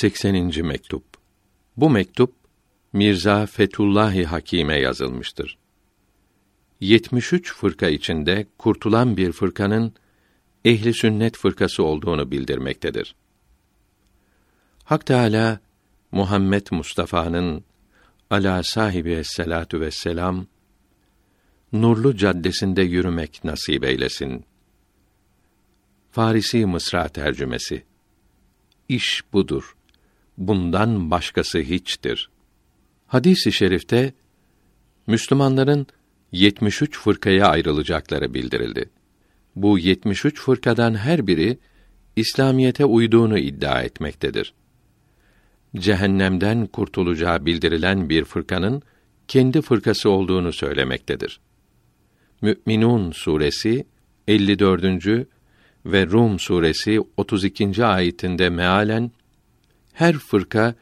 80. mektup. Bu mektup Mirza Fetullahi Hakime yazılmıştır. 73 fırka içinde kurtulan bir fırkanın ehli sünnet fırkası olduğunu bildirmektedir. Hak Teâlâ, Muhammed Mustafa'nın ala sahibi esselatu vesselam nurlu caddesinde yürümek nasip eylesin. Farisi Mısra tercümesi. İş budur. Bundan başkası hiçtir. Hadis-i şerifte Müslümanların 73 fırkaya ayrılacakları bildirildi. Bu 73 fırkadan her biri İslamiyete uyduğunu iddia etmektedir. Cehennemden kurtulacağı bildirilen bir fırkanın kendi fırkası olduğunu söylemektedir. Mü'minun suresi 54. ve Rum suresi 32. ayetinde mealen her fırka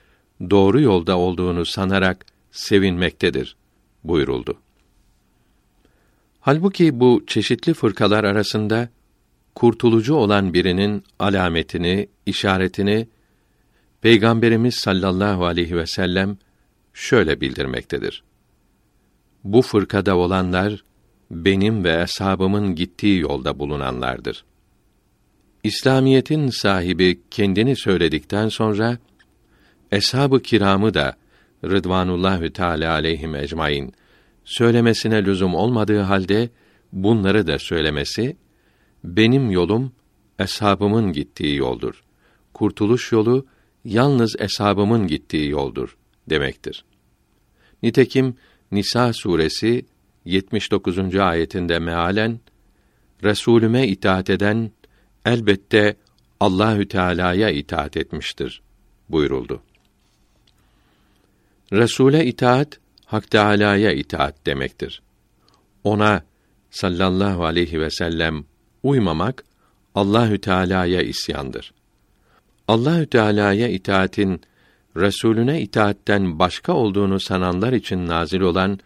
doğru yolda olduğunu sanarak sevinmektedir buyuruldu. Halbuki bu çeşitli fırkalar arasında kurtulucu olan birinin alametini, işaretini Peygamberimiz sallallahu aleyhi ve sellem şöyle bildirmektedir. Bu fırkada olanlar benim ve ashabımın gittiği yolda bulunanlardır. İslamiyetin sahibi kendini söyledikten sonra eshab-ı kiramı da Rıdvanullahü Teala aleyhim ecmaîn söylemesine lüzum olmadığı halde bunları da söylemesi benim yolum eshabımın gittiği yoldur. Kurtuluş yolu yalnız eshabımın gittiği yoldur demektir. Nitekim Nisa suresi 79. ayetinde mealen Resulüme itaat eden elbette Allahü Teala'ya itaat etmiştir buyuruldu. Resule itaat Hak Teâlâ'ya itaat demektir. Ona sallallahu aleyhi ve sellem uymamak Allahü Teala'ya isyandır. Allahü Teala'ya itaatin Resulüne itaatten başka olduğunu sananlar için nazil olan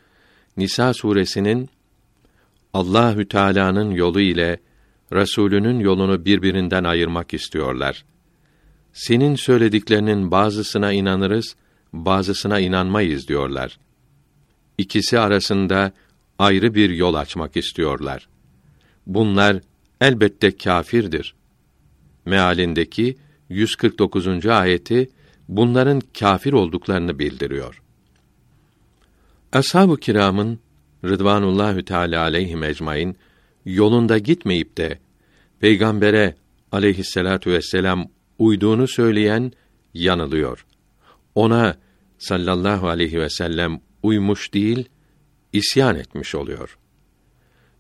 Nisa suresinin Allahü Teala'nın yolu ile Resulünün yolunu birbirinden ayırmak istiyorlar. Senin söylediklerinin bazısına inanırız, bazısına inanmayız diyorlar. İkisi arasında ayrı bir yol açmak istiyorlar. Bunlar elbette kâfirdir. Mealindeki 149. ayeti bunların kâfir olduklarını bildiriyor. Ashab-ı kiramın Rıdvanullahü Teala aleyhi ecmaîn yolunda gitmeyip de peygambere aleyhisselatu vesselam uyduğunu söyleyen yanılıyor. Ona sallallahu aleyhi ve sellem uymuş değil, isyan etmiş oluyor.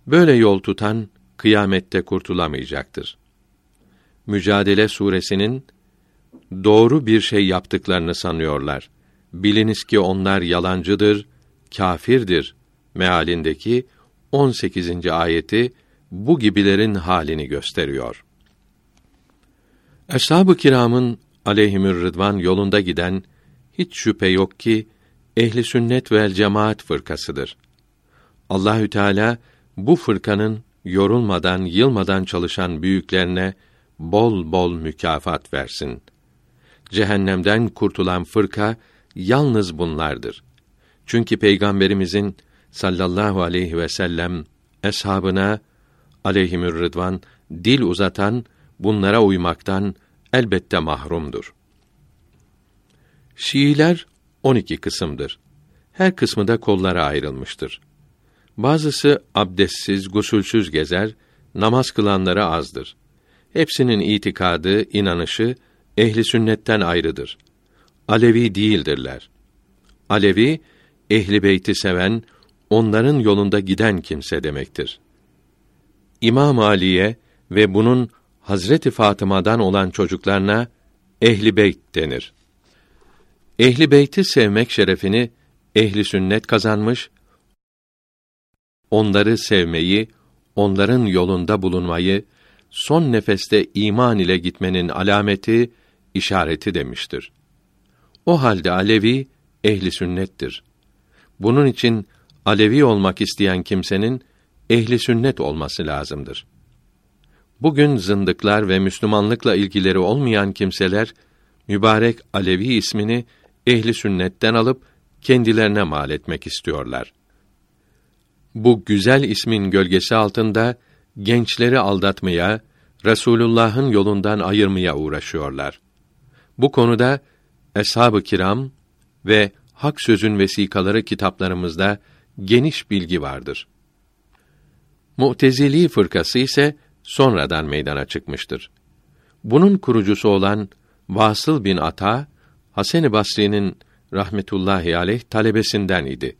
Böyle yol tutan kıyamette kurtulamayacaktır. Mücadele suresinin doğru bir şey yaptıklarını sanıyorlar. Biliniz ki onlar yalancıdır, kâfirdir mealindeki 18. ayeti bu gibilerin halini gösteriyor. Eshab-ı kiramın aleyhimür rıdvan yolunda giden hiç şüphe yok ki ehli sünnet vel cemaat fırkasıdır. Allahü Teala bu fırkanın yorulmadan, yılmadan çalışan büyüklerine bol bol mükafat versin. Cehennemden kurtulan fırka yalnız bunlardır. Çünkü peygamberimizin sallallahu aleyhi ve sellem eshabına aleyhimür rıdvan dil uzatan bunlara uymaktan elbette mahrumdur. Şiiler 12 kısımdır. Her kısmı da kollara ayrılmıştır. Bazısı abdestsiz, gusülsüz gezer, namaz kılanları azdır. Hepsinin itikadı, inanışı ehli sünnetten ayrıdır. Alevi değildirler. Alevi ehli beyti seven, onların yolunda giden kimse demektir. İmam Ali'ye ve bunun Hazreti Fatıma'dan olan çocuklarına ehli beyt denir. Ehli beyti sevmek şerefini ehli sünnet kazanmış. Onları sevmeyi, onların yolunda bulunmayı son nefeste iman ile gitmenin alameti, işareti demiştir. O halde Alevi ehli sünnettir. Bunun için Alevi olmak isteyen kimsenin ehli sünnet olması lazımdır. Bugün zındıklar ve Müslümanlıkla ilgileri olmayan kimseler mübarek Alevi ismini ehli sünnetten alıp kendilerine mal etmek istiyorlar. Bu güzel ismin gölgesi altında gençleri aldatmaya, Resulullah'ın yolundan ayırmaya uğraşıyorlar. Bu konuda Eshab-ı Kiram ve Hak Sözün vesikaları kitaplarımızda geniş bilgi vardır. Mu'tezili fırkası ise sonradan meydana çıkmıştır. Bunun kurucusu olan Vasıl bin Ata, Hasan-ı Basri'nin rahmetullahi aleyh talebesinden idi.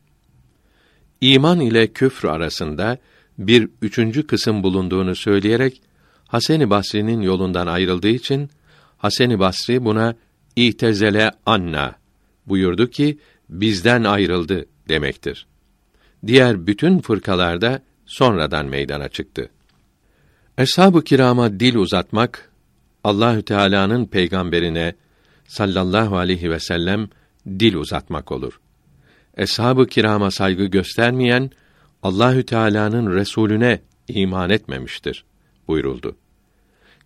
İman ile küfr arasında bir üçüncü kısım bulunduğunu söyleyerek Hasan-ı Basri'nin yolundan ayrıldığı için Hasan-ı Basri buna İtezele anna buyurdu ki bizden ayrıldı demektir. Diğer bütün fırkalarda sonradan meydana çıktı. Eshab-ı kirama dil uzatmak Allahü Teala'nın peygamberine sallallahu aleyhi ve sellem dil uzatmak olur. Eshab-ı kirama saygı göstermeyen Allahü Teala'nın Resulüne iman etmemiştir buyuruldu.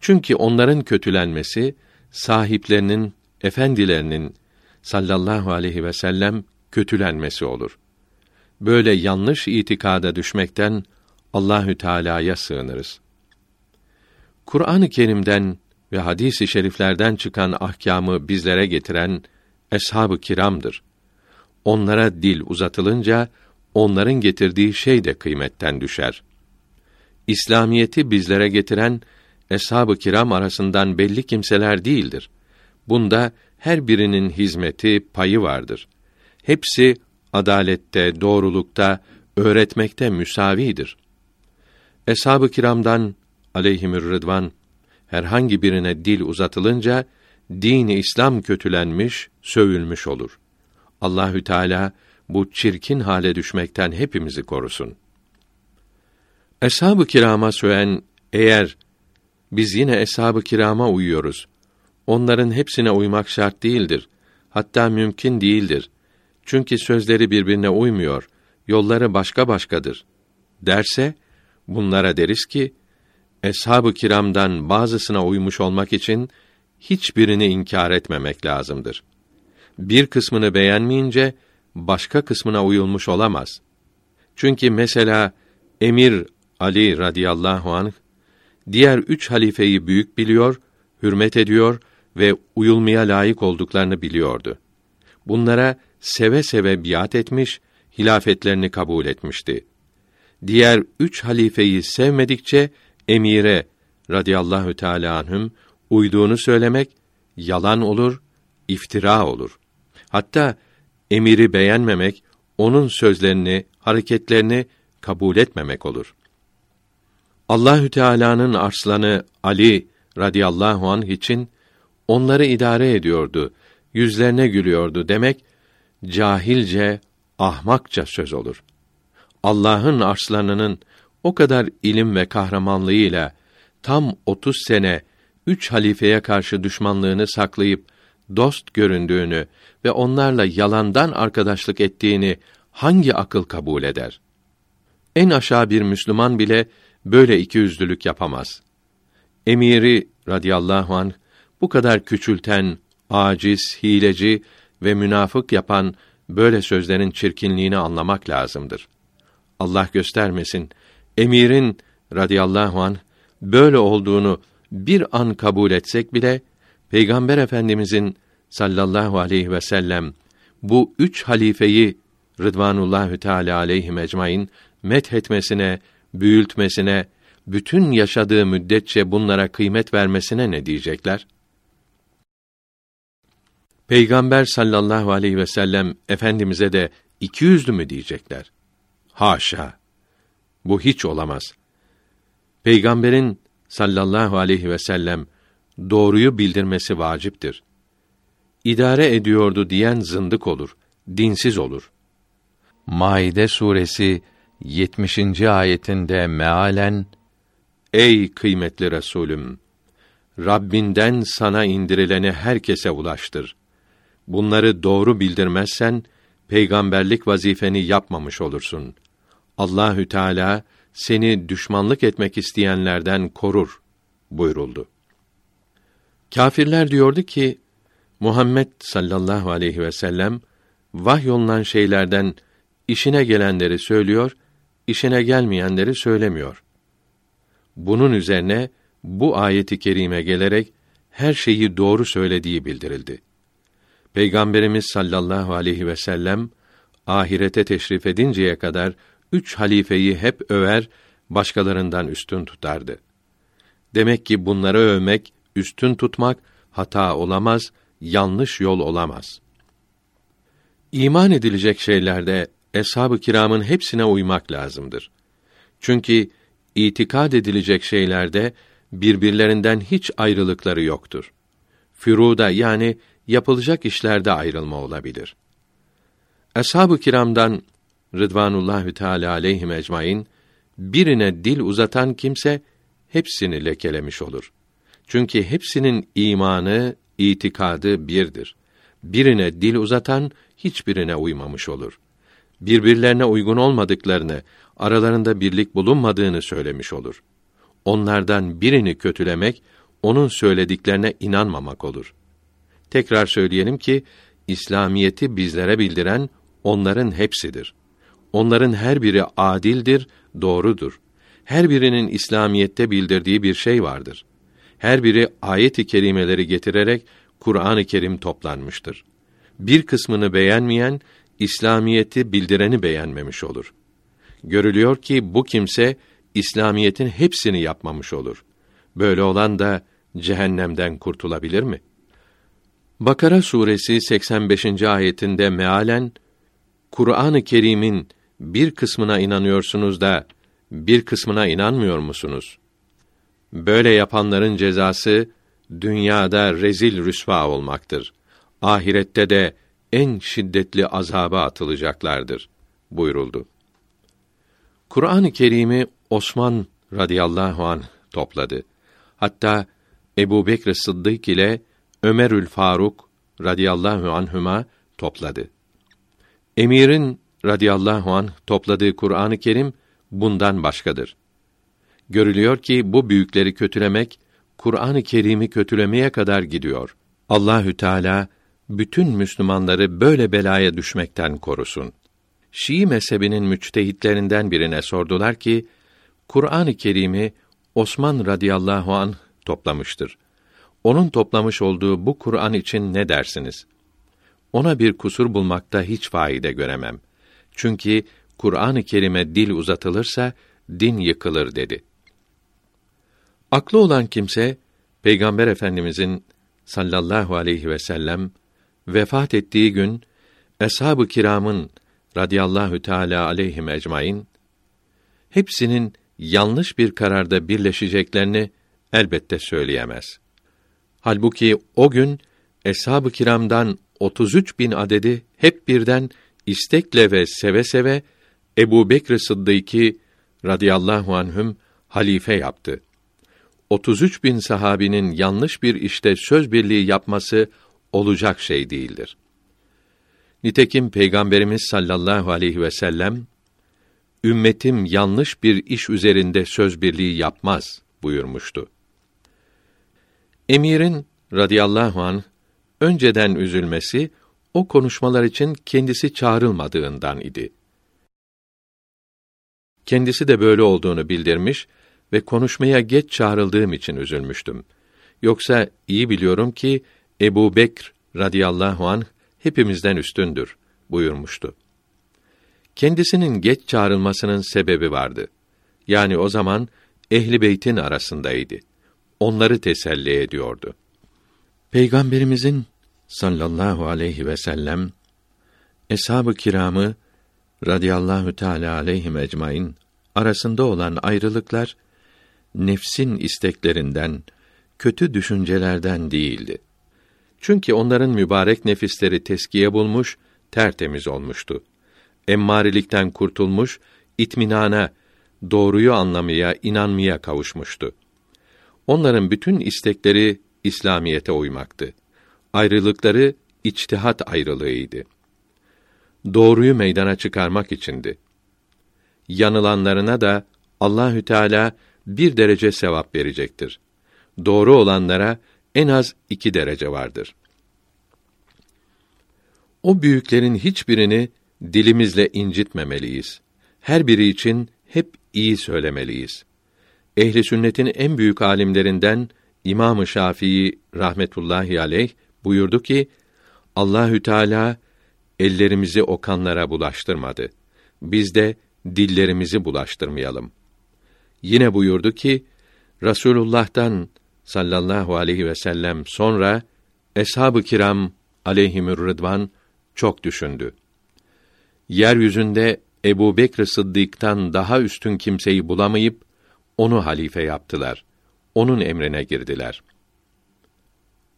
Çünkü onların kötülenmesi sahiplerinin, efendilerinin sallallahu aleyhi ve sellem kötülenmesi olur. Böyle yanlış itikada düşmekten Allahü Teala'ya sığınırız. Kur'an-ı Kerim'den ve hadis-i şeriflerden çıkan ahkamı bizlere getiren eshab-ı kiramdır. Onlara dil uzatılınca onların getirdiği şey de kıymetten düşer. İslamiyeti bizlere getiren eshab-ı kiram arasından belli kimseler değildir. Bunda her birinin hizmeti, payı vardır. Hepsi adalette, doğrulukta, öğretmekte müsavidir. Eshab-ı kiramdan aleyhimür rıdvan herhangi birine dil uzatılınca dini İslam kötülenmiş, sövülmüş olur. Allahü Teala bu çirkin hale düşmekten hepimizi korusun. Eshab-ı kirama söyen eğer biz yine eshab-ı kirama uyuyoruz. Onların hepsine uymak şart değildir. Hatta mümkün değildir. Çünkü sözleri birbirine uymuyor. Yolları başka başkadır. Derse bunlara deriz ki eshab-ı kiramdan bazısına uymuş olmak için hiçbirini inkar etmemek lazımdır. Bir kısmını beğenmeyince başka kısmına uyulmuş olamaz. Çünkü mesela Emir Ali radıyallahu anh diğer üç halifeyi büyük biliyor, hürmet ediyor ve uyulmaya layık olduklarını biliyordu. Bunlara seve seve biat etmiş, hilafetlerini kabul etmişti. Diğer üç halifeyi sevmedikçe emire radıyallahu teâlâ anhüm uyduğunu söylemek yalan olur, iftira olur. Hatta emiri beğenmemek, onun sözlerini, hareketlerini kabul etmemek olur. Allahü Teala'nın arslanı Ali radıyallahu anh için onları idare ediyordu, yüzlerine gülüyordu demek cahilce, ahmakça söz olur. Allah'ın arslanının o kadar ilim ve kahramanlığıyla tam 30 sene üç halifeye karşı düşmanlığını saklayıp dost göründüğünü ve onlarla yalandan arkadaşlık ettiğini hangi akıl kabul eder? En aşağı bir Müslüman bile böyle iki yüzlülük yapamaz. Emiri radıyallahu an bu kadar küçülten, aciz, hileci ve münafık yapan böyle sözlerin çirkinliğini anlamak lazımdır. Allah göstermesin emirin radıyallahu an böyle olduğunu bir an kabul etsek bile Peygamber Efendimizin sallallahu aleyhi ve sellem bu üç halifeyi Rıdvanullahü Teala aleyhi ecmaîn methetmesine, büyültmesine, bütün yaşadığı müddetçe bunlara kıymet vermesine ne diyecekler? Peygamber sallallahu aleyhi ve sellem efendimize de iki yüzlü mü diyecekler? Haşa. Bu hiç olamaz. Peygamberin sallallahu aleyhi ve sellem doğruyu bildirmesi vaciptir. İdare ediyordu diyen zındık olur, dinsiz olur. Maide suresi 70. ayetinde mealen Ey kıymetli Resulüm Rabbinden sana indirileni herkese ulaştır. Bunları doğru bildirmezsen peygamberlik vazifeni yapmamış olursun. Allahü Teala seni düşmanlık etmek isteyenlerden korur buyuruldu. Kâfirler diyordu ki Muhammed sallallahu aleyhi ve sellem vahyolunan şeylerden işine gelenleri söylüyor, işine gelmeyenleri söylemiyor. Bunun üzerine bu ayeti kerime gelerek her şeyi doğru söylediği bildirildi. Peygamberimiz sallallahu aleyhi ve sellem ahirete teşrif edinceye kadar üç halifeyi hep över, başkalarından üstün tutardı. Demek ki bunları övmek, üstün tutmak hata olamaz, yanlış yol olamaz. İman edilecek şeylerde eshab-ı kiramın hepsine uymak lazımdır. Çünkü itikad edilecek şeylerde birbirlerinden hiç ayrılıkları yoktur. Füruda yani yapılacak işlerde ayrılma olabilir. Eshab-ı kiramdan Rıdvanullahü Teala aleyhim ecmaîn birine dil uzatan kimse hepsini lekelemiş olur. Çünkü hepsinin imanı, itikadı birdir. Birine dil uzatan hiçbirine uymamış olur. Birbirlerine uygun olmadıklarını, aralarında birlik bulunmadığını söylemiş olur. Onlardan birini kötülemek, onun söylediklerine inanmamak olur. Tekrar söyleyelim ki, İslamiyeti bizlere bildiren onların hepsidir. Onların her biri adildir, doğrudur. Her birinin İslamiyette bildirdiği bir şey vardır. Her biri ayet-i kerimeleri getirerek Kur'an-ı Kerim toplanmıştır. Bir kısmını beğenmeyen İslamiyeti bildireni beğenmemiş olur. Görülüyor ki bu kimse İslamiyetin hepsini yapmamış olur. Böyle olan da cehennemden kurtulabilir mi? Bakara suresi 85. ayetinde mealen Kur'an-ı Kerim'in bir kısmına inanıyorsunuz da bir kısmına inanmıyor musunuz? Böyle yapanların cezası dünyada rezil rüsva olmaktır. Ahirette de en şiddetli azaba atılacaklardır buyuruldu. Kur'an-ı Kerim'i Osman radıyallahu an topladı. Hatta Ebu Bekr Sıddık ile Ömerül Faruk radıyallahu anhüma topladı. Emirin radıyallahu an topladığı Kur'an-ı Kerim bundan başkadır. Görülüyor ki bu büyükleri kötülemek Kur'an-ı Kerim'i kötülemeye kadar gidiyor. Allahü Teala bütün Müslümanları böyle belaya düşmekten korusun. Şii mezhebinin müçtehitlerinden birine sordular ki, Kur'an-ı Kerim'i Osman radıyallahu an toplamıştır. Onun toplamış olduğu bu Kur'an için ne dersiniz? Ona bir kusur bulmakta hiç faide göremem. Çünkü Kur'an-ı Kerim'e dil uzatılırsa din yıkılır dedi. Aklı olan kimse Peygamber Efendimizin sallallahu aleyhi ve sellem vefat ettiği gün eshab-ı kiramın radıyallahu teala aleyhim ecmaîn hepsinin yanlış bir kararda birleşeceklerini elbette söyleyemez. Halbuki o gün eshab-ı kiramdan 33 bin adedi hep birden istekle ve seve seve Ebu Bekr Sıddık'ı radıyallahu anhüm halife yaptı. 33 bin sahabinin yanlış bir işte söz birliği yapması olacak şey değildir. Nitekim Peygamberimiz sallallahu aleyhi ve sellem ümmetim yanlış bir iş üzerinde söz birliği yapmaz buyurmuştu. Emirin radıyallahu an önceden üzülmesi o konuşmalar için kendisi çağrılmadığından idi. Kendisi de böyle olduğunu bildirmiş ve konuşmaya geç çağrıldığım için üzülmüştüm. Yoksa iyi biliyorum ki Ebu Bekr radıyallahu anh hepimizden üstündür buyurmuştu. Kendisinin geç çağrılmasının sebebi vardı. Yani o zaman ehli beytin arasındaydı. Onları teselli ediyordu. Peygamberimizin sallallahu aleyhi ve sellem eshab-ı kiramı radıyallahu teala aleyhim ecmaîn arasında olan ayrılıklar nefsin isteklerinden, kötü düşüncelerden değildi. Çünkü onların mübarek nefisleri teskiye bulmuş, tertemiz olmuştu. Emmarilikten kurtulmuş, itminana, doğruyu anlamaya, inanmaya kavuşmuştu. Onların bütün istekleri İslamiyete uymaktı. Ayrılıkları içtihat ayrılığıydı. Doğruyu meydana çıkarmak içindi. Yanılanlarına da Allahü Teala bir derece sevap verecektir. Doğru olanlara en az iki derece vardır. O büyüklerin hiçbirini dilimizle incitmemeliyiz. Her biri için hep iyi söylemeliyiz. Ehli sünnetin en büyük alimlerinden İmam-ı Şafii rahmetullahi aleyh buyurdu ki Allahü Teala ellerimizi o kanlara bulaştırmadı. Biz de dillerimizi bulaştırmayalım. Yine buyurdu ki Rasulullah'tan sallallahu aleyhi ve sellem sonra eshab-ı kiram aleyhimür rıdvan çok düşündü. Yeryüzünde Ebu Bekr Sıddık'tan daha üstün kimseyi bulamayıp onu halife yaptılar. Onun emrine girdiler.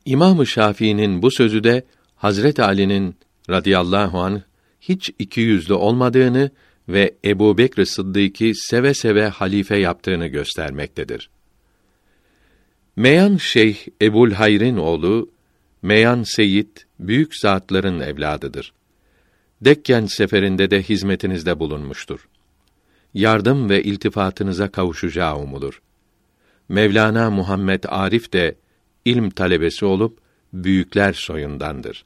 İmam-ı Şafii'nin bu sözü de Hazret Ali'nin radıyallahu anh hiç iki yüzlü olmadığını ve Ebu Bekr Sıddık'ı seve seve halife yaptığını göstermektedir. Meyan Şeyh Ebul Hayr'in oğlu Meyan Seyit büyük zatların evladıdır. Dekken seferinde de hizmetinizde bulunmuştur. Yardım ve iltifatınıza kavuşacağı umulur. Mevlana Muhammed Arif de ilm talebesi olup büyükler soyundandır.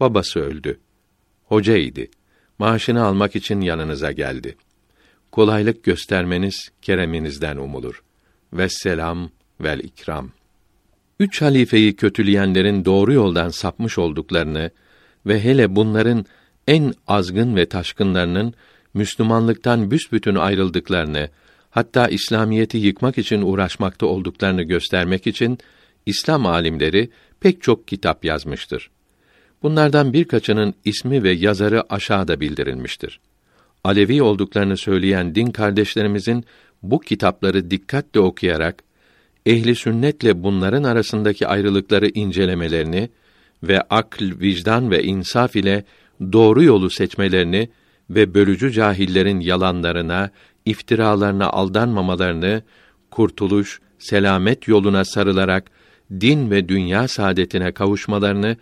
Babası öldü. Hocaydı. Maaşını almak için yanınıza geldi. Kolaylık göstermeniz kereminizden umulur. Vesselam vel ikram. Üç halifeyi kötüleyenlerin doğru yoldan sapmış olduklarını ve hele bunların en azgın ve taşkınlarının Müslümanlıktan büsbütün ayrıldıklarını, hatta İslamiyeti yıkmak için uğraşmakta olduklarını göstermek için İslam alimleri pek çok kitap yazmıştır. Bunlardan birkaçının ismi ve yazarı aşağıda bildirilmiştir. Alevi olduklarını söyleyen din kardeşlerimizin bu kitapları dikkatle okuyarak ehli sünnetle bunların arasındaki ayrılıkları incelemelerini ve akl, vicdan ve insaf ile doğru yolu seçmelerini ve bölücü cahillerin yalanlarına, iftiralarına aldanmamalarını, kurtuluş, selamet yoluna sarılarak din ve dünya saadetine kavuşmalarını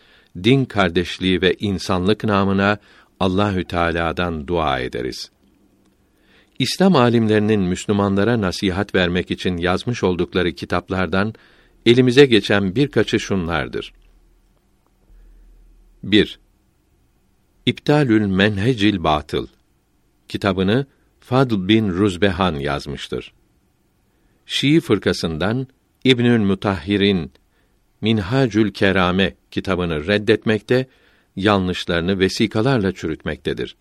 din kardeşliği ve insanlık namına Allahü Teala'dan dua ederiz. İslam alimlerinin Müslümanlara nasihat vermek için yazmış oldukları kitaplardan elimize geçen birkaçı şunlardır. 1. İptalül Menhecil Batıl kitabını Fadl bin Ruzbehan yazmıştır. Şii fırkasından İbnül Mutahhir'in Minhacül Kerame kitabını reddetmekte, yanlışlarını vesikalarla çürütmektedir.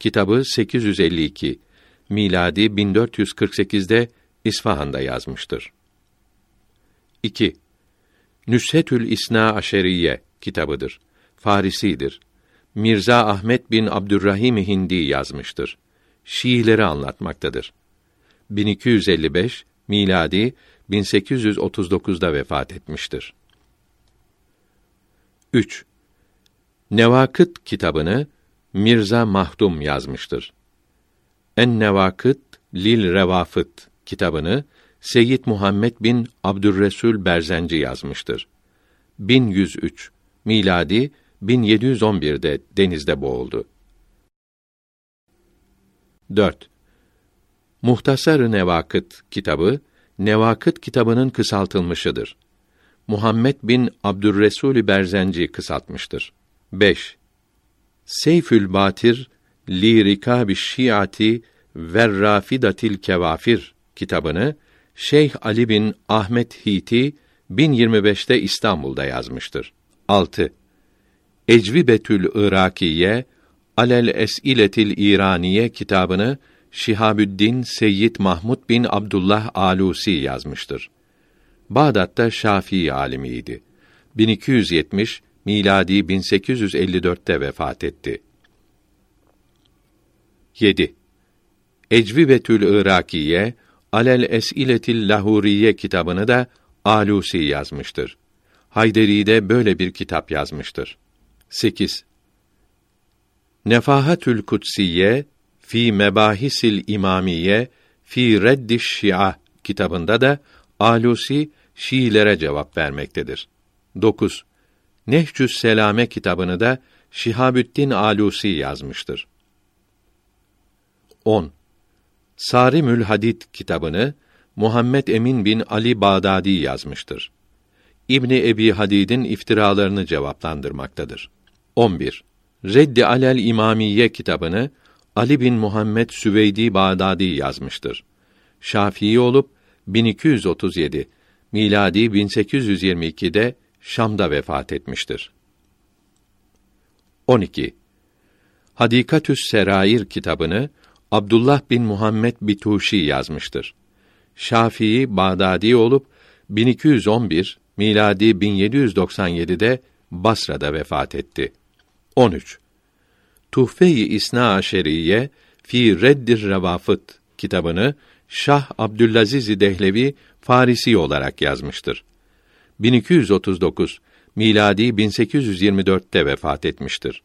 Kitabı 852 miladi 1448'de İsfahan'da yazmıştır. 2. Nüshetül İsna Aşeriye kitabıdır. Farisidir. Mirza Ahmet bin Abdurrahim Hindi yazmıştır. Şiileri anlatmaktadır. 1255 miladi 1839'da vefat etmiştir. 3. Nevakıt kitabını Mirza Mahdum yazmıştır. En Nevakıt lil Revafıt kitabını Seyyid Muhammed bin Abdurresul Berzenci yazmıştır. 1103 miladi 1711'de denizde boğuldu. 4. Muhtasar-ı Nevakıt kitabı Nevakıt kitabının kısaltılmışıdır. Muhammed bin Abdurresul Berzenci kısaltmıştır. 5. Seyfül Batir li rikabi şiati ve rafidatil kevafir kitabını Şeyh Ali bin Ahmet Hiti 1025'te İstanbul'da yazmıştır. 6. Ecvibetül Irakiye Alel Es'iletil İraniye kitabını Şihabüddin Seyyid Mahmud bin Abdullah Alusi yazmıştır. Bağdat'ta Şafii alimiydi. 1270 miladi 1854'te vefat etti. 7. Ecvibetül Irakiye Alel Es'iletil Lahuriye kitabını da Alusi yazmıştır. Hayderi de böyle bir kitap yazmıştır. 8. Nefahatül Kutsiye fi Mebahisil İmamiye fi Reddiş Şia kitabında da Alusi Şiilere cevap vermektedir. 9. Nehcü's Selame kitabını da Şihabüddin Alusi yazmıştır. 10. Sarimül Hadid kitabını Muhammed Emin bin Ali Bağdadi yazmıştır. İbni Ebi Hadid'in iftiralarını cevaplandırmaktadır. 11. Reddi alel İmamiye kitabını Ali bin Muhammed Süveydi Bağdadi yazmıştır. Şafii olup 1237 miladi 1822'de Şam'da vefat etmiştir. 12. Hadikatüs Serair kitabını Abdullah bin Muhammed Bituşi yazmıştır. Şafii Bağdadi olup 1211 miladi 1797'de Basra'da vefat etti. 13. Tuhfe-i İsna Aşeriye fi Reddir Revafıt kitabını Şah Abdülaziz Dehlevi Farisi olarak yazmıştır. 1239 miladi 1824'te vefat etmiştir.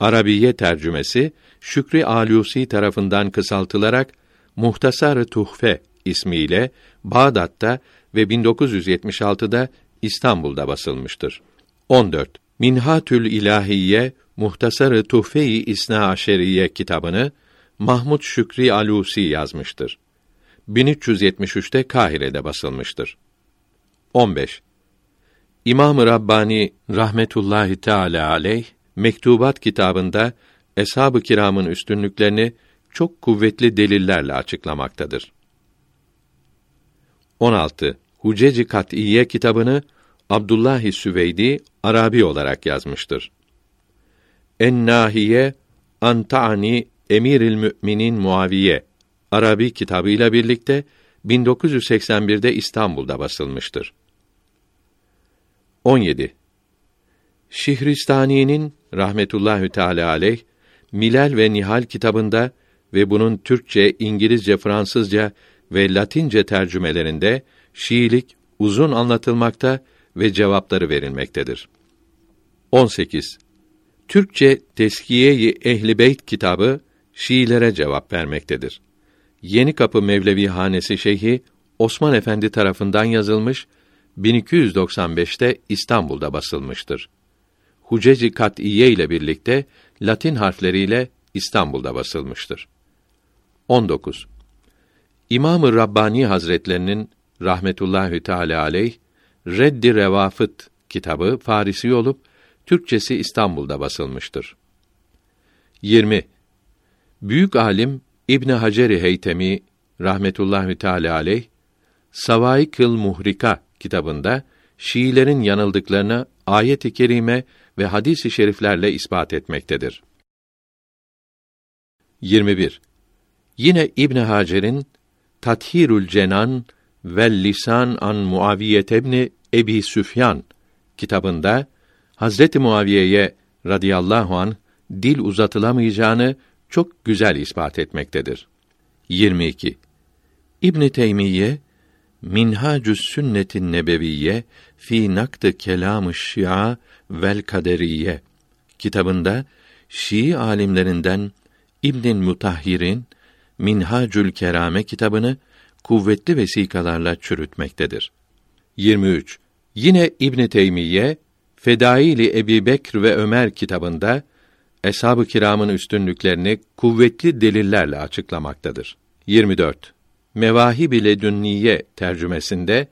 Arabiye tercümesi Şükrü Alusi tarafından kısaltılarak Muhtasar-ı Tuhfe ismiyle Bağdat'ta ve 1976'da İstanbul'da basılmıştır. 14. Minhatül İlahiye Muhtasar-ı Tuhfe-i İsna Aşeriye kitabını Mahmud Şükrü Alusi yazmıştır. 1373'te Kahire'de basılmıştır. 15. İmam-ı Rabbani rahmetullahi teala aleyh Mektubat kitabında eshab-ı kiramın üstünlüklerini çok kuvvetli delillerle açıklamaktadır. 16. Huceci Kat'iyye kitabını Abdullah Süveydi Arabi olarak yazmıştır. En-Nahiye Antani Emiril Müminin Muaviye Arabi kitabıyla birlikte 1981'de İstanbul'da basılmıştır. 17. Şihristani'nin rahmetullahü teala aleyh Milal ve Nihal kitabında ve bunun Türkçe, İngilizce, Fransızca ve Latince tercümelerinde Şiilik uzun anlatılmakta ve cevapları verilmektedir. 18. Türkçe Teskiye-i Ehli kitabı Şiilere cevap vermektedir. Yeni Kapı Mevlevi Hanesi Şeyhi Osman Efendi tarafından yazılmış 1295'te İstanbul'da basılmıştır. Huceci Kat'iye ile birlikte Latin harfleriyle İstanbul'da basılmıştır. 19. İmam-ı Rabbani Hazretlerinin rahmetullahi teala aleyh Reddi Revafıt kitabı Farisi olup Türkçesi İstanbul'da basılmıştır. 20. Büyük alim İbn Haceri Heytemi rahmetullahi teala aleyh Savaikıl Muhrika kitabında Şiilerin yanıldıklarını ayet-i kerime ve hadis-i şeriflerle ispat etmektedir. 21. Yine İbn Hacer'in Tathirül Cenan ve Lisan an Muaviye ibn Ebi Süfyan kitabında Hazreti Muaviye'ye radıyallahu an dil uzatılamayacağını çok güzel ispat etmektedir. 22. İbn Teymiye Minhacü's Sünnetin Nebeviyye fi Nakd Kelam-ı Şia vel Kaderiye kitabında Şii alimlerinden İbn Mutahhir'in Minhacül Kerame kitabını kuvvetli vesikalarla çürütmektedir. 23. Yine İbn Teymiye Fedaili Ebi Bekr ve Ömer kitabında eshab-ı kiramın üstünlüklerini kuvvetli delillerle açıklamaktadır. 24. Mevahib ile Dünniye tercümesinde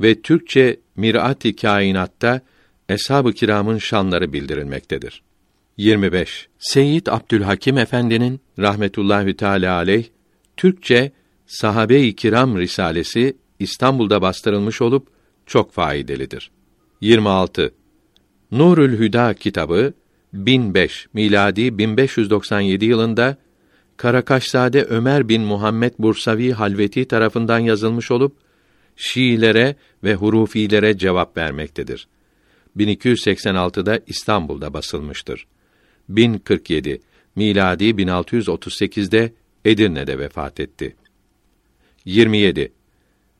ve Türkçe Mirat-ı Kainat'ta eshab-ı kiramın şanları bildirilmektedir. 25. Seyyid Abdülhakim Efendi'nin rahmetullahi teala aleyh Türkçe Sahabe-i Kiram risalesi İstanbul'da bastırılmış olup çok faydalıdır. 26. Nurül Hüda kitabı 1005 miladi 1597 yılında Karakaşzade Ömer bin Muhammed Bursavi Halveti tarafından yazılmış olup Şiilere ve hurufilere cevap vermektedir. 1286'da İstanbul'da basılmıştır. 1047 miladi 1638'de Edirne'de vefat etti. 27.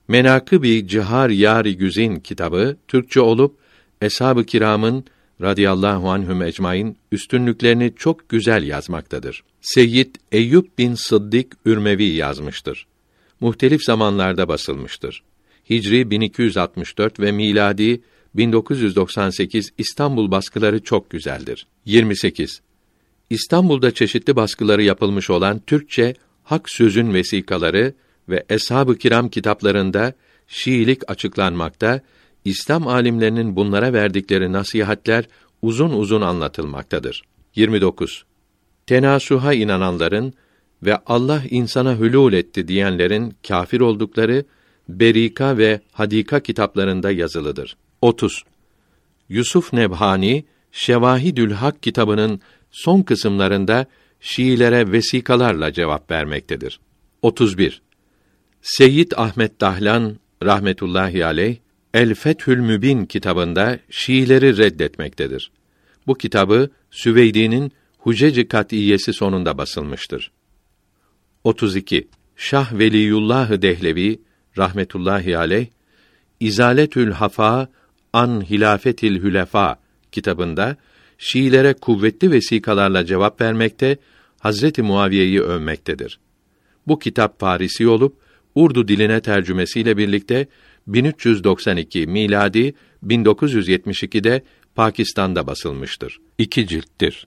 Menakıb-i Cihar Yari Güzin kitabı Türkçe olup Eshab-ı Kiram'ın radıyallahu anhüm ecmaîn üstünlüklerini çok güzel yazmaktadır. Seyyid Eyüp bin Sıddık Ürmevi yazmıştır. Muhtelif zamanlarda basılmıştır. Hicri 1264 ve miladi 1998 İstanbul baskıları çok güzeldir. 28. İstanbul'da çeşitli baskıları yapılmış olan Türkçe Hak Sözün vesikaları ve Eshab-ı Kiram kitaplarında Şiilik açıklanmakta, İslam alimlerinin bunlara verdikleri nasihatler uzun uzun anlatılmaktadır. 29. Tenasuha inananların ve Allah insana hülul etti diyenlerin kafir oldukları Berika ve Hadika kitaplarında yazılıdır. 30. Yusuf Nebhani Şevahidül Hak kitabının son kısımlarında Şiilere vesikalarla cevap vermektedir. 31. Seyyid Ahmet Dahlan rahmetullahi aleyh El Fethül Mübin kitabında Şiileri reddetmektedir. Bu kitabı Süveydi'nin Huceci Kat'iyesi sonunda basılmıştır. 32. Şah Veliyullah Dehlevi rahmetullahi aleyh İzaletül Hafa an Hilafetil Hülefa kitabında Şiilere kuvvetli vesikalarla cevap vermekte, Hazreti Muaviye'yi övmektedir. Bu kitap Parisi olup Urdu diline tercümesiyle birlikte 1392 miladi 1972'de Pakistan'da basılmıştır. İki cilttir.